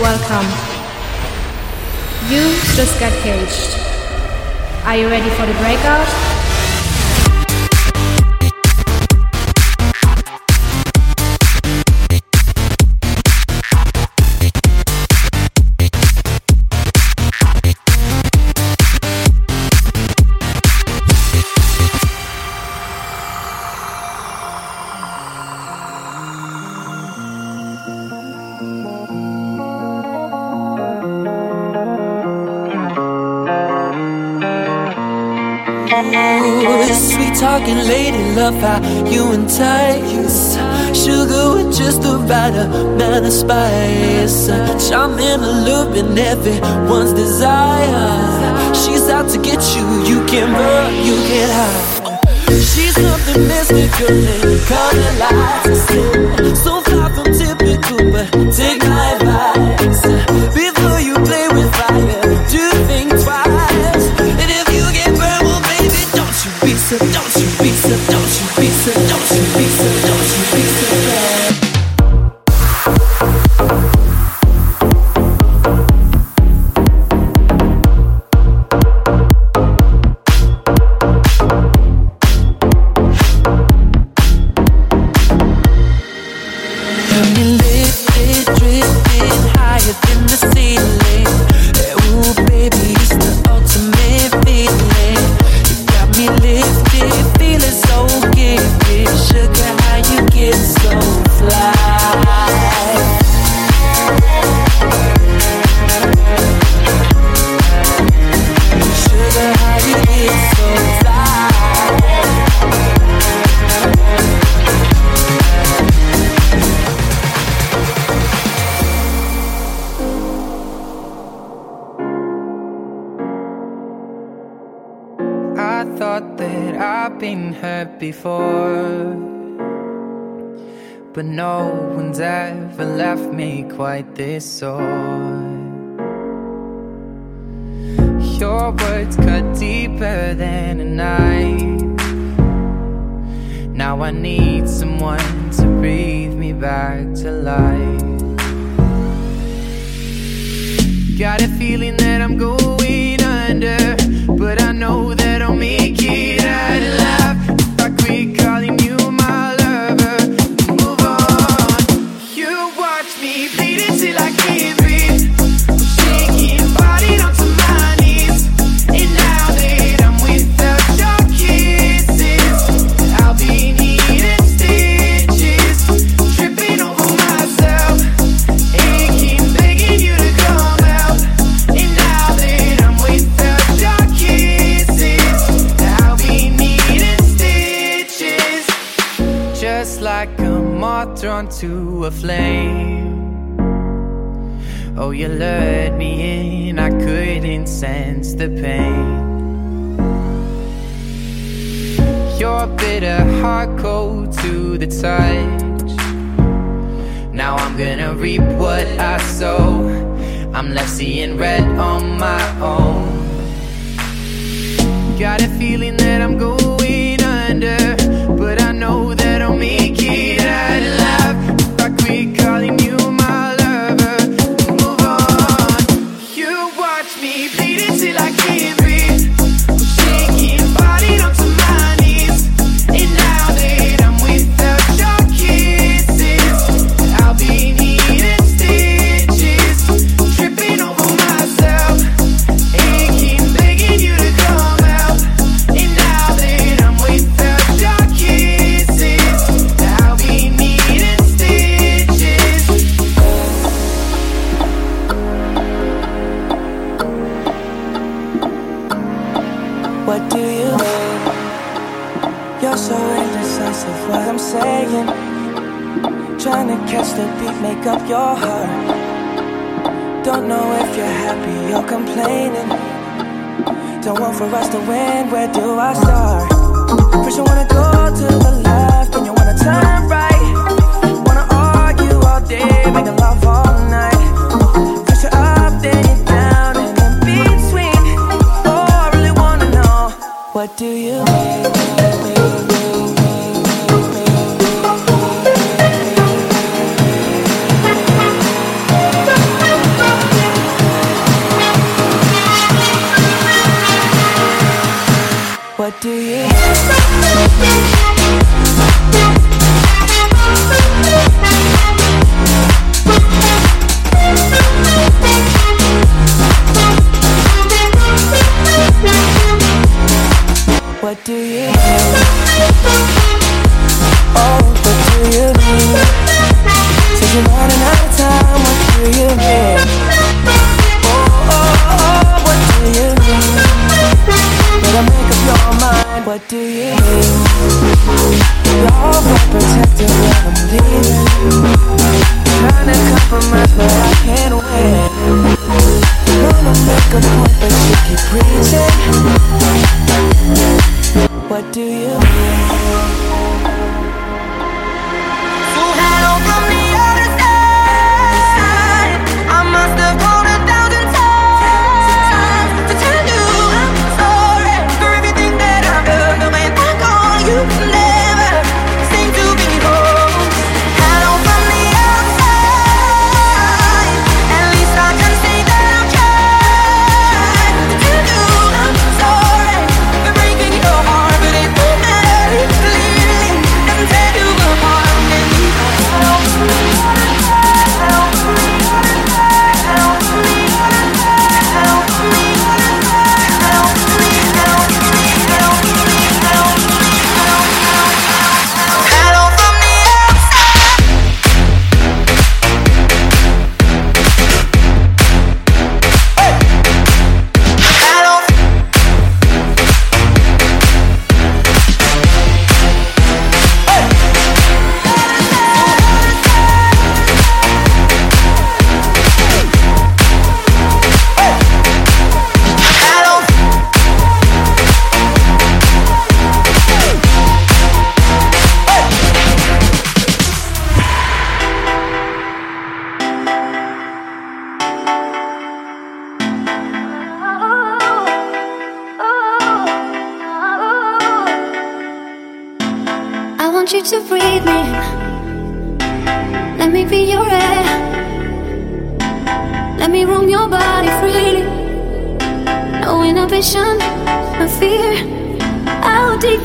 welcome. You just got caged. Are you ready for the breakout? Talking lady love how you entice Sugar with just the right amount of spice. Charm in a loop in everyone's desire She's out to get you, you can run, you can hide. She's something mystical and color lights. So far from typical, but take my advice before. But no one's ever left me quite this sore. Your words cut deeper than a knife. Now I need someone to breathe me back to life. Got a feeling that I'm going under, but I know that I sow. I'm left seeing red on my own. Got a feeling that I'm going make up your heart. Don't know if you're happy or complaining. Don't want for us to win, where do I start? First, you wanna go to the left, then you wanna turn right. Wanna argue all day, make love all night. You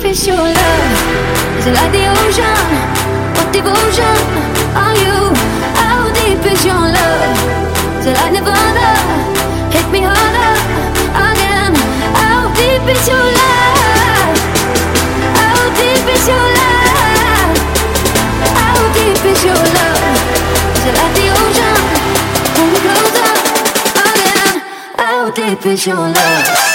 is your love? Is it like the ocean? What devotion are you? How deep is your love? Is it like Nirvana? Hit me harder again. How deep is your love? How deep is your love? How deep is your love? Is it like the ocean? Pull me closer again. How deep is your love?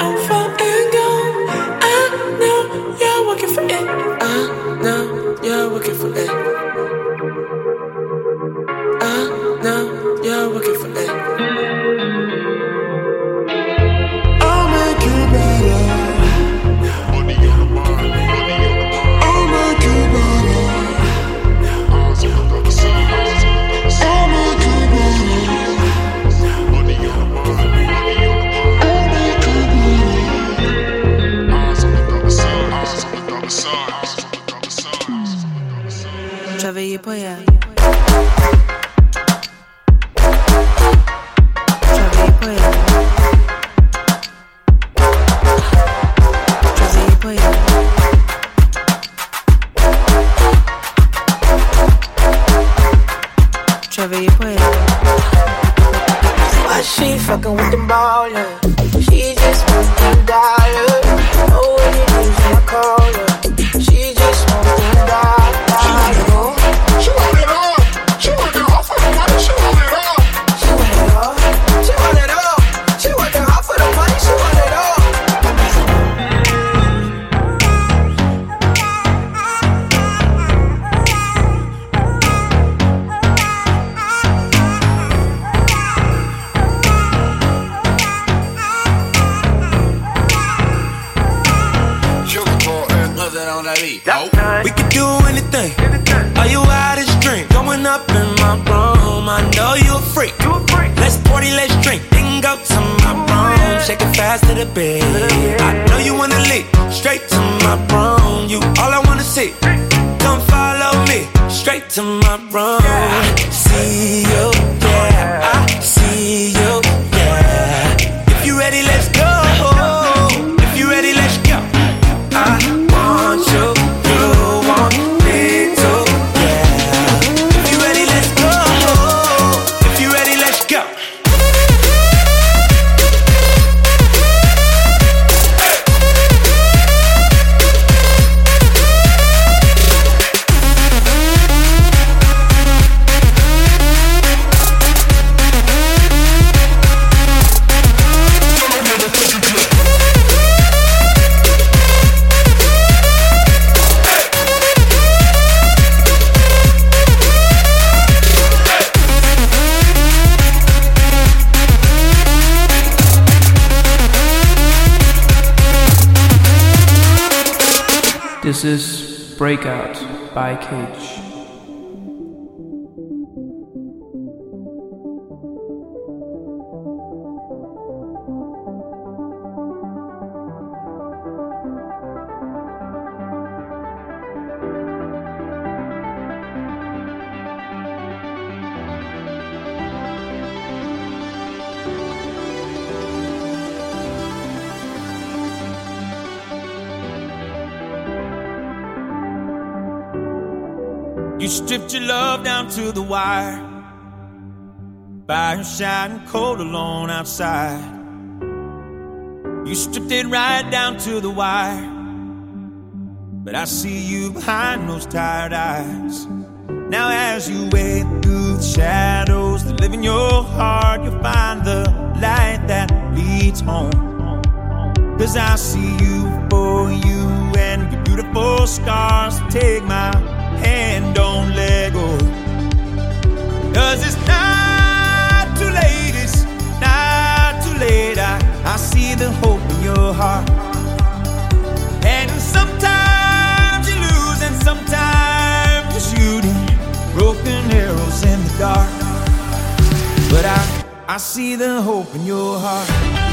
This is Breakout by Cage. Stripped your love down to the wire. Fire shining cold alone outside. You stripped it right down to the wire. But I see you behind those tired eyes. Now, as you wade through the shadows that live in your heart, you'll find the light that leads home. Cause I see you for you and your beautiful scars. Take my hand, don't let go. Cause it's not too late, it's not too late. I, I see the hope in your heart. And sometimes you lose, and sometimes you're shooting broken arrows in the dark. But I, I see the hope in your heart.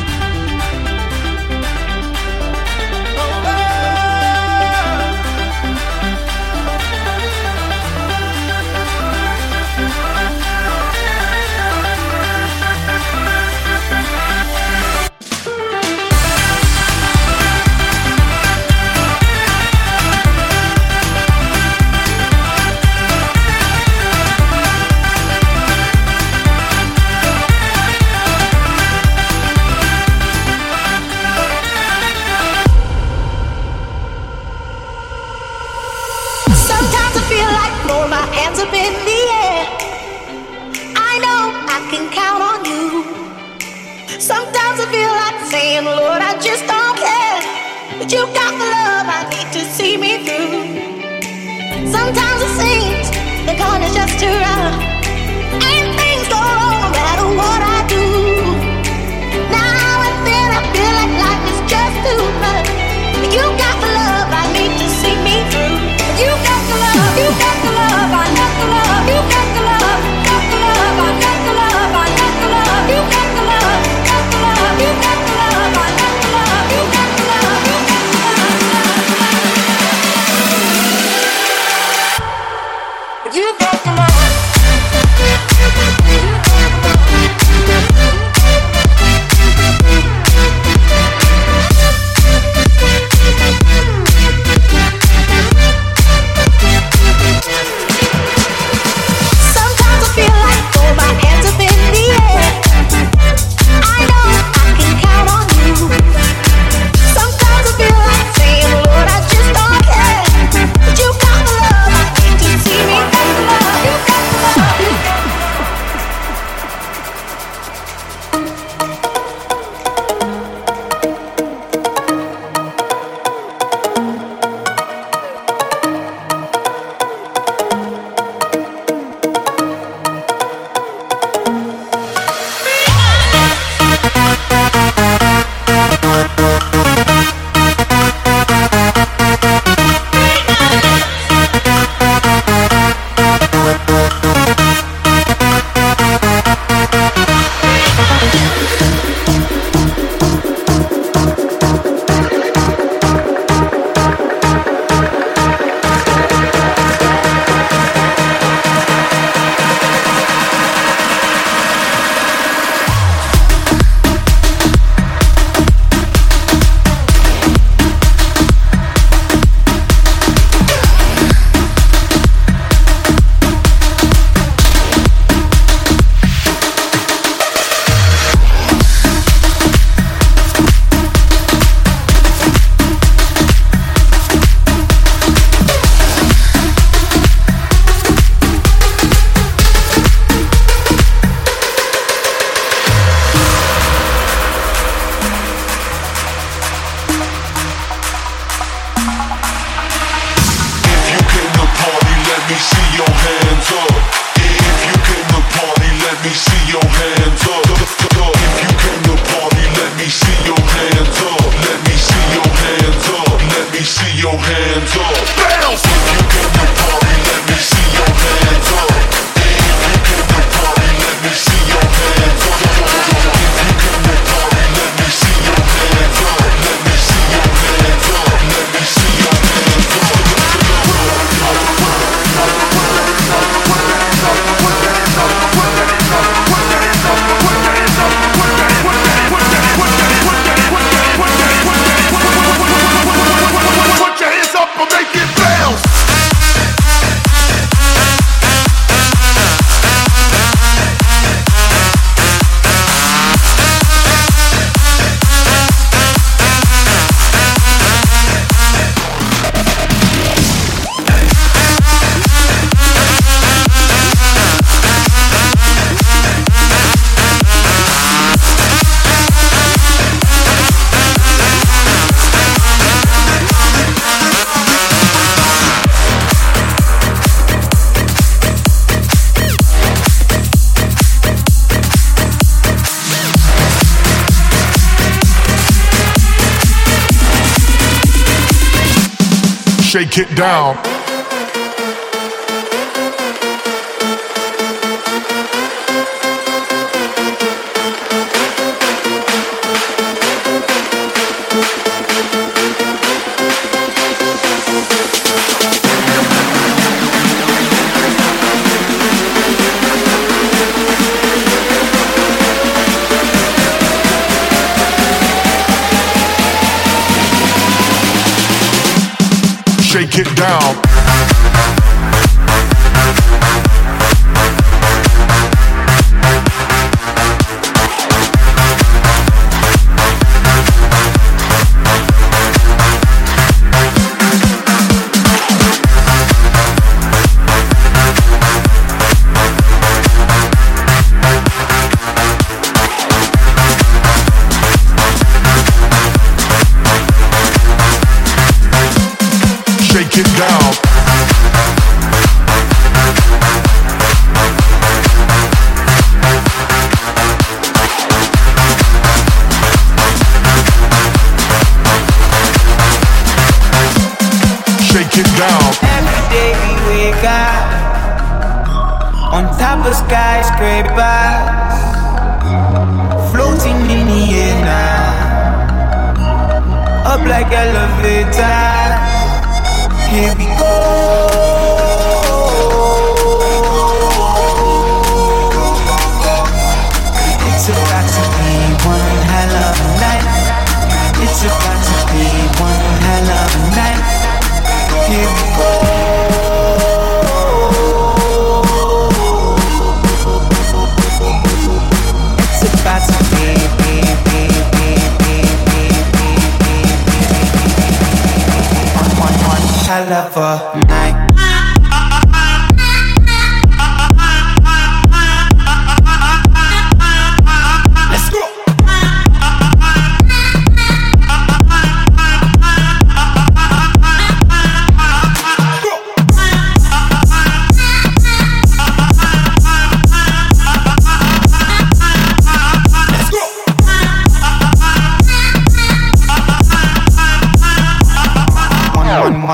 it down.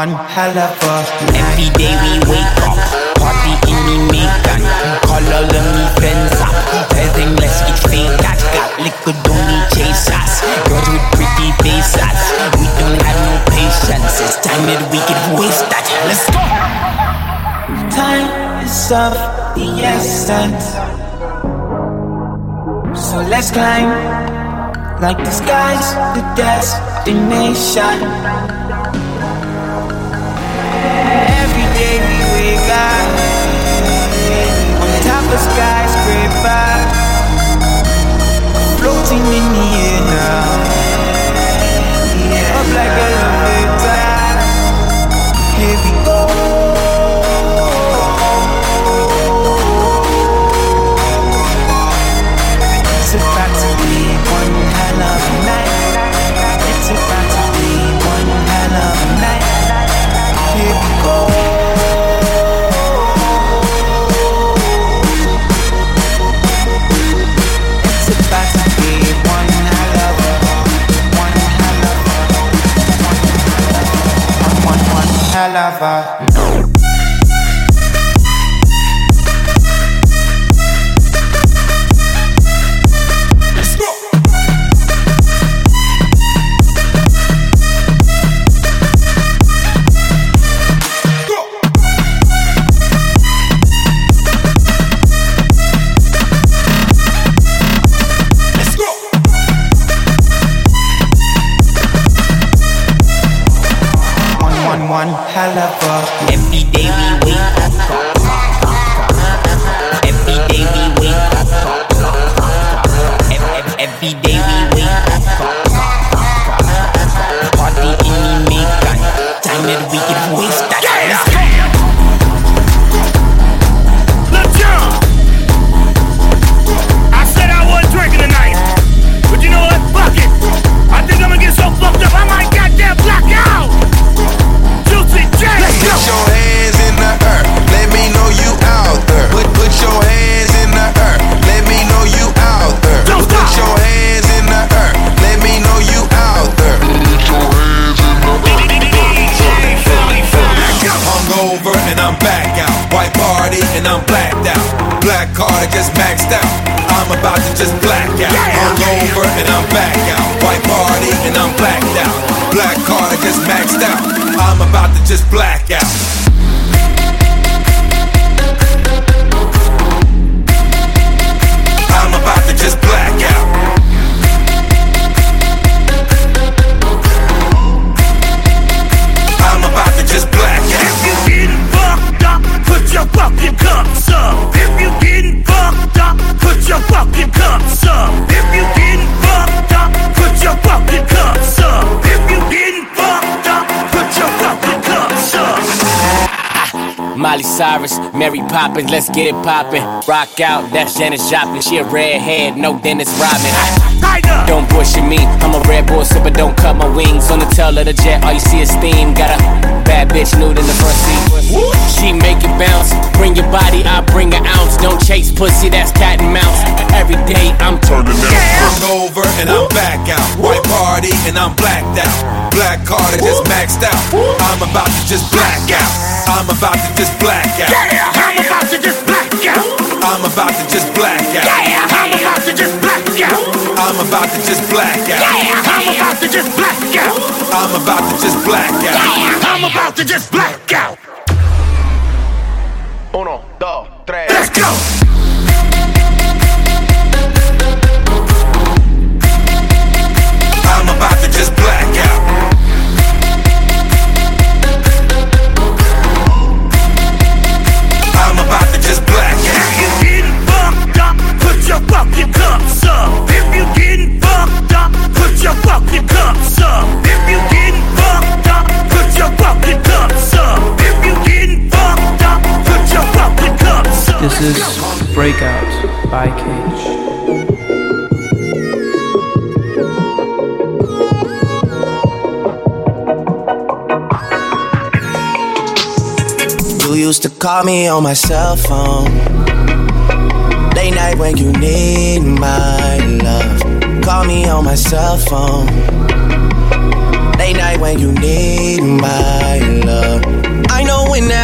one hell of a. Every day we wake up, party in the Megan. Call all of me friends up, tell them let's get fake that. Got liquid, don't need chase us. Girls with pretty faces, we don't have no patience. It's time that we get wasted. Let's go. Time is of the essence, so let's climb. Like the sky's the destination sky, on top of skyscraper, floating in the air now, up like a lover. la voir. Every day we about to just black out. I'm over and I'm back out. White party and I'm blacked out. Black card I just maxed out. I'm about to just black out. Put your fucking cups up. If you getting fucked up, put your fucking cups up. If you getting fucked up, put your fucking cups up. Molly Cyrus, Mary Poppins, let's get it poppin'. Rock out, that's Janis Joplin. She a redhead, no Dennis Rodman. Don't bullshit me, I'm a Red Bull sipper, don't cut my wings. On the tail of the jet, all you see is steam. Got a bad bitch nude in the front seat. She make it bounce, bring your body, I bring an ounce. Don't chase pussy, that's cat and mouse. Every day I'm turning I'm over and I'm back out. White party and I'm blacked out. Black card just maxed out. I'm about to just black out. I'm about to just black out. I'm about to just black out. I'm about to just black out. I'm about to just black out. I'm about to just black out. I'm about to just black out. I'm about to just black out. I'm about to just black out. Uno, dos, tres. Let's go. I'm about to just black This is Breakout by Cage. You used to call me on my cell phone. Late night when you need my love. Call me on my cell phone. Late night when you need my love. I know when that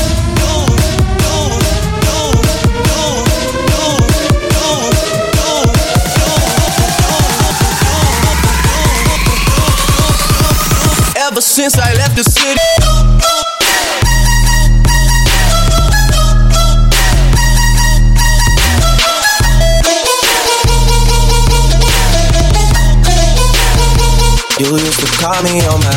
Used me on my.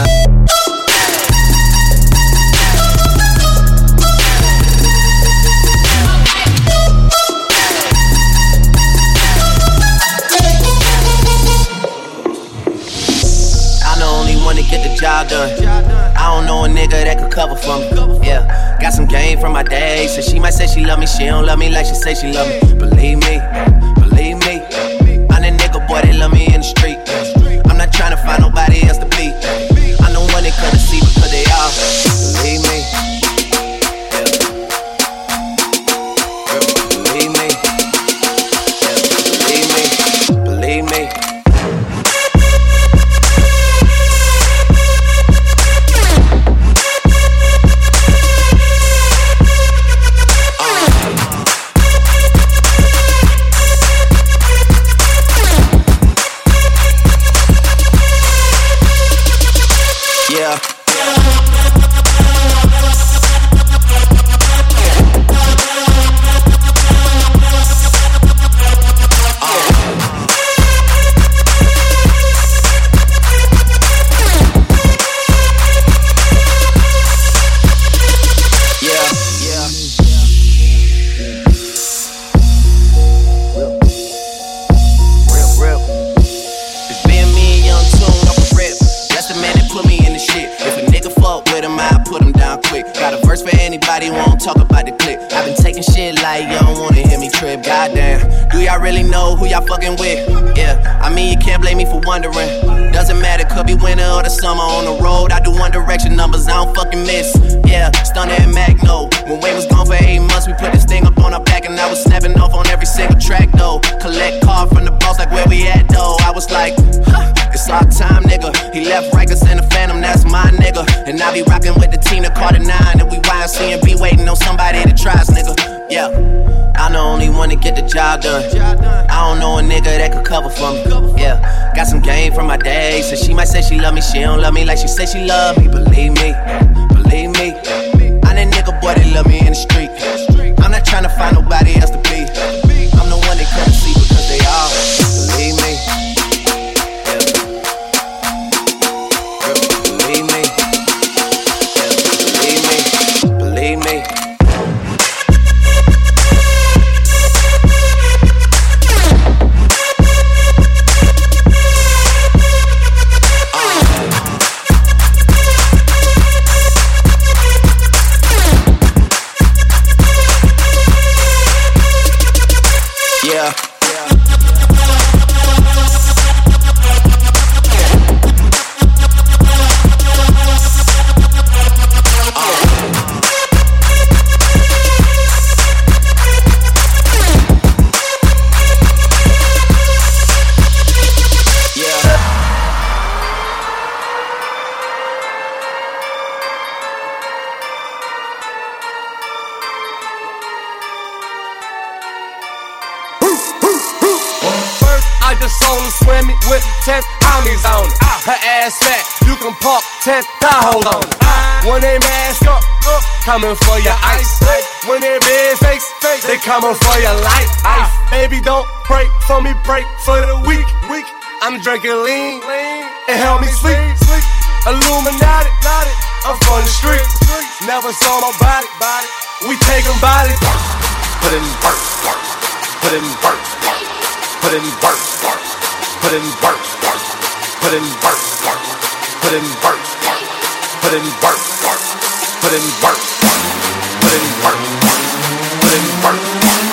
I'm the only one to get the job done. I don't know a nigga that could cover for me. Yeah, got some game from my day. So she might say she love me, she don't love me like she say she love me. Believe me, Show. Fucking with? Yeah, I mean, you can't blame me for wondering. Doesn't matter, could be winter or the summer. On the road, I do one direction numbers, I don't fucking miss. Yeah, Stunner and Magno. When Wayne was gone for eight months, we put this thing up on our back, and I was snapping off on every single track, though. Collect card from the boss, like where we at, though. I was like, huh, it's our time, nigga. He left Rikers and the Phantom, that's my nigga. And I be rocking with the the Carter 9, and we YNC and be waiting on somebody to try us, nigga. Yeah. I'm the only one to get the job done. I don't know a nigga that could cover for me. Yeah, got some game from my day. So she might say she love me, she don't love me like she say she love me. Believe me, believe me. I'm that nigga boy that love me in the street. I'm not trying to find nobody else to drinking lean, and help me sleep. Illuminati, I'm from the streets. Never saw my body, we taking bodies. Put in work, put in work. Put in work, put in work, put in work, put in work, put in work, put in work, put in work, put in work, put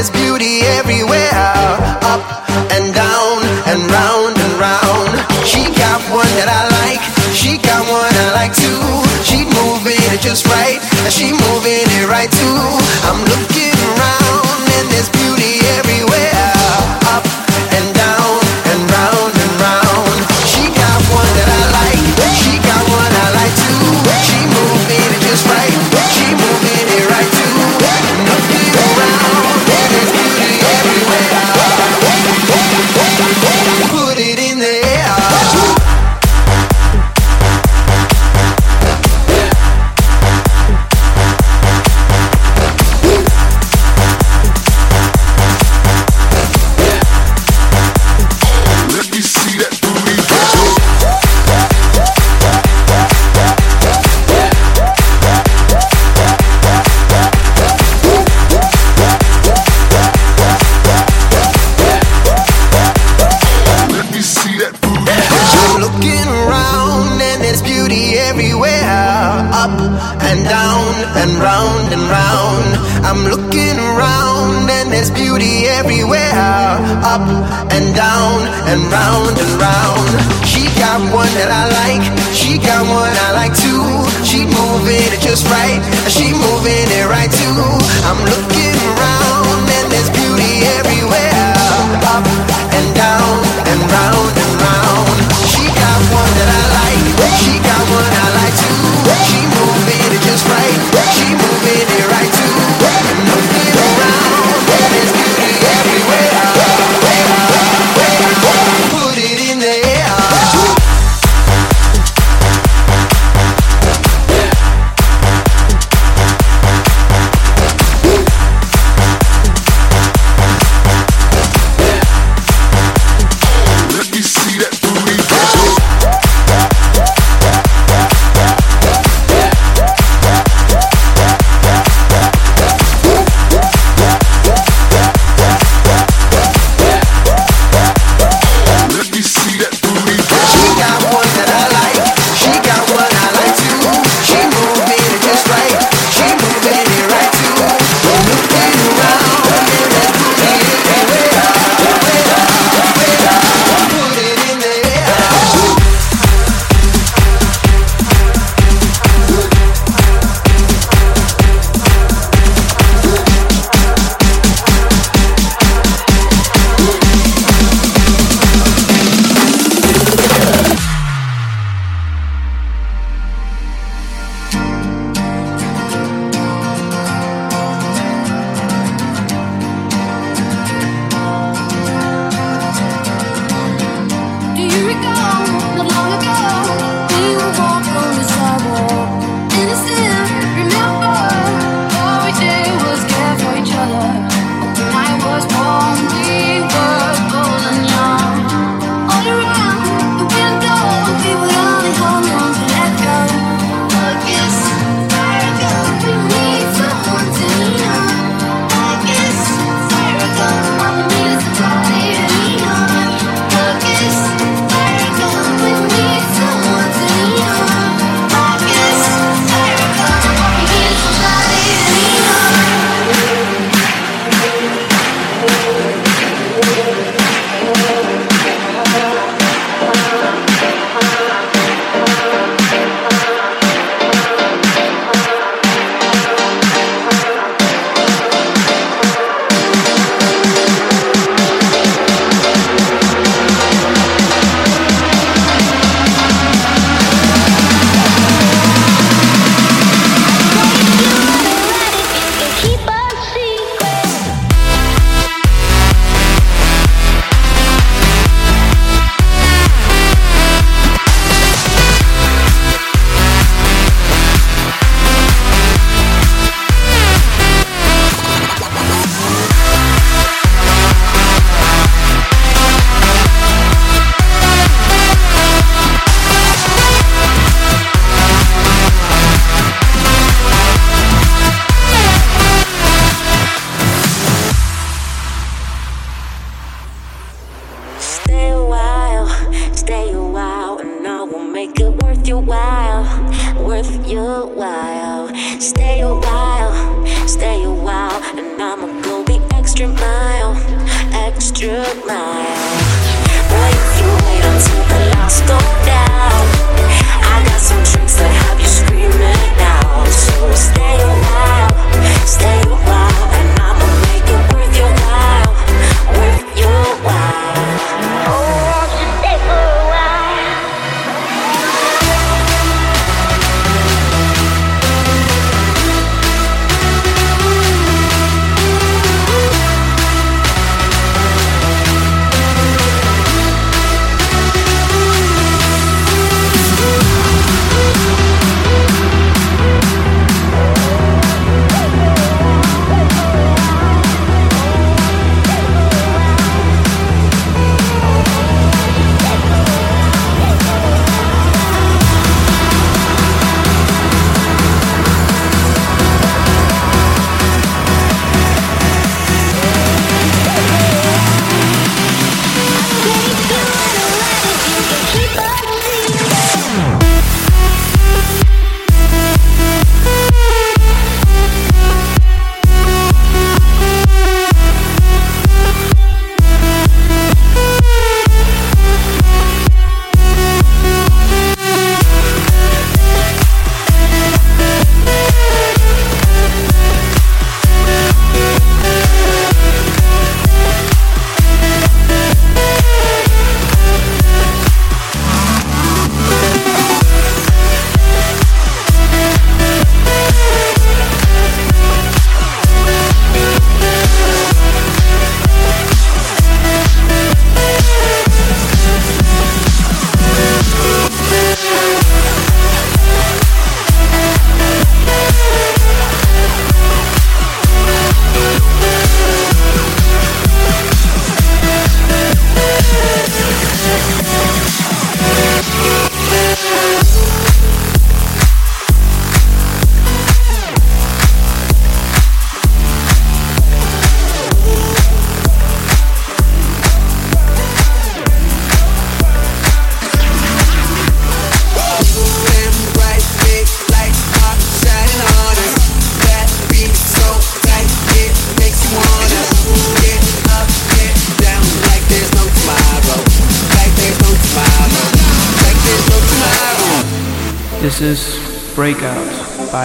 It's beautiful. just right. She moving it right too. I'm looking.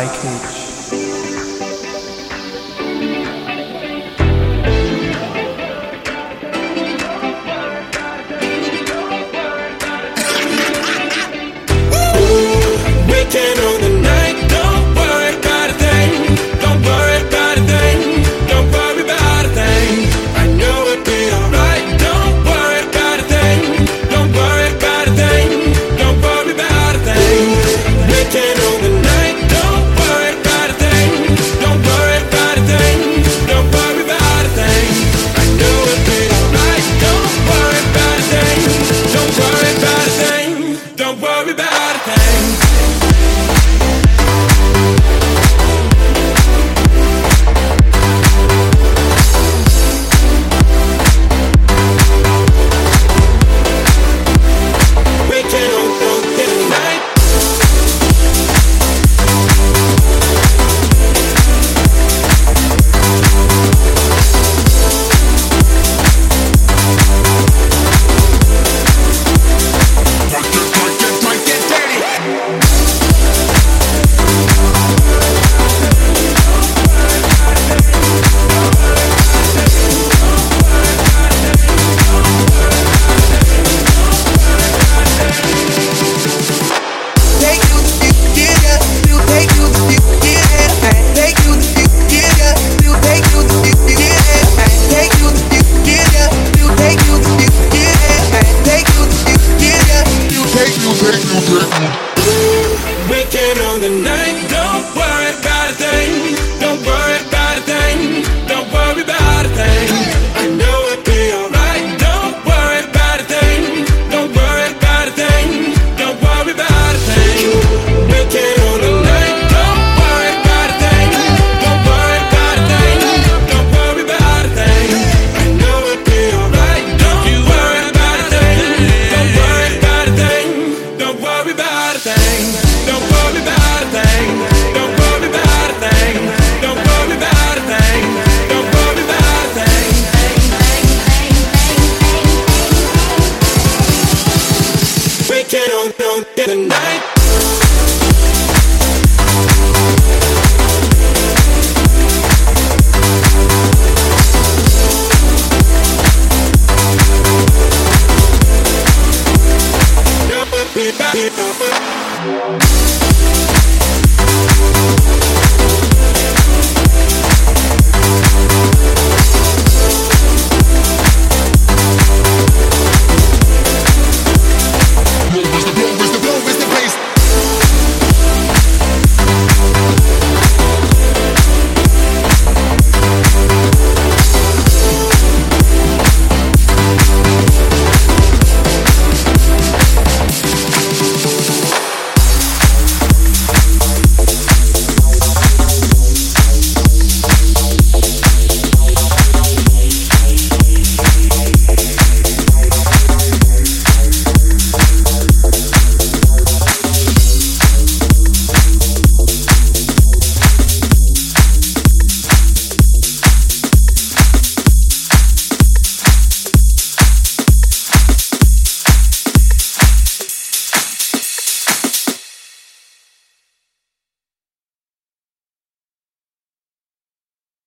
Cage.